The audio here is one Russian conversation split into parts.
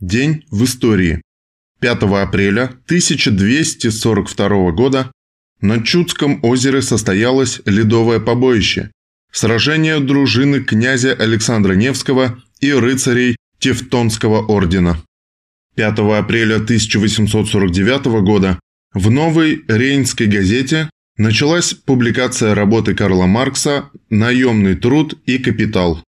День в истории. 5 апреля 1242 года на Чудском озере состоялось ледовое побоище – сражение дружины князя Александра Невского и рыцарей Тевтонского ордена. 5 апреля 1849 года в новой Рейнской газете началась публикация работы Карла Маркса «Наемный труд и капитал».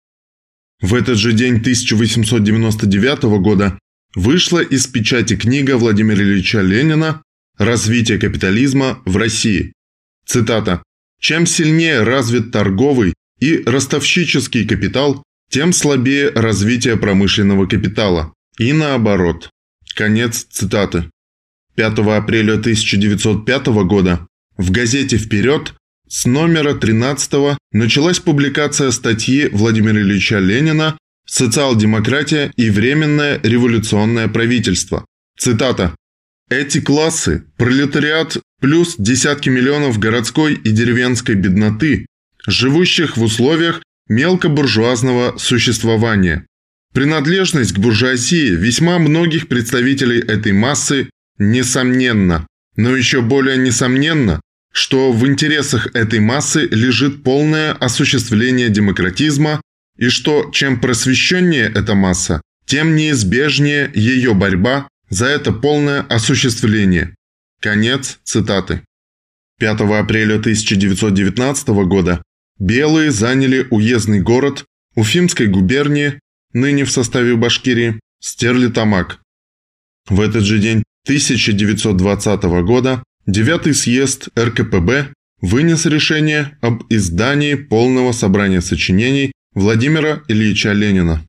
В этот же день 1899 года вышла из печати книга Владимира Ильича Ленина «Развитие капитализма в России». Цитата. «Чем сильнее развит торговый и ростовщический капитал, тем слабее развитие промышленного капитала. И наоборот». Конец цитаты. 5 апреля 1905 года в газете «Вперед» с номера 13 началась публикация статьи Владимира Ильича Ленина «Социал-демократия и временное революционное правительство». Цитата. «Эти классы, пролетариат плюс десятки миллионов городской и деревенской бедноты, живущих в условиях мелкобуржуазного существования. Принадлежность к буржуазии весьма многих представителей этой массы несомненно, но еще более несомненно, что в интересах этой массы лежит полное осуществление демократизма и что чем просвещеннее эта масса, тем неизбежнее ее борьба за это полное осуществление. Конец цитаты. 5 апреля 1919 года белые заняли уездный город Уфимской губернии, ныне в составе Башкирии, Стерлитамак. В этот же день 1920 года Девятый съезд РКПБ вынес решение об издании полного собрания сочинений Владимира Ильича Ленина.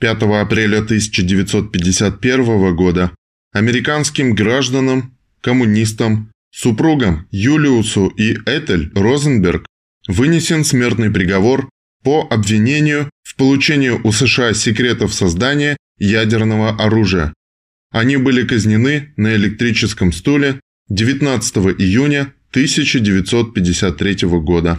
5 апреля 1951 года американским гражданам, коммунистам, супругам Юлиусу и Этель Розенберг вынесен смертный приговор по обвинению в получении у США секретов создания ядерного оружия. Они были казнены на электрическом стуле 19 июня 1953 года.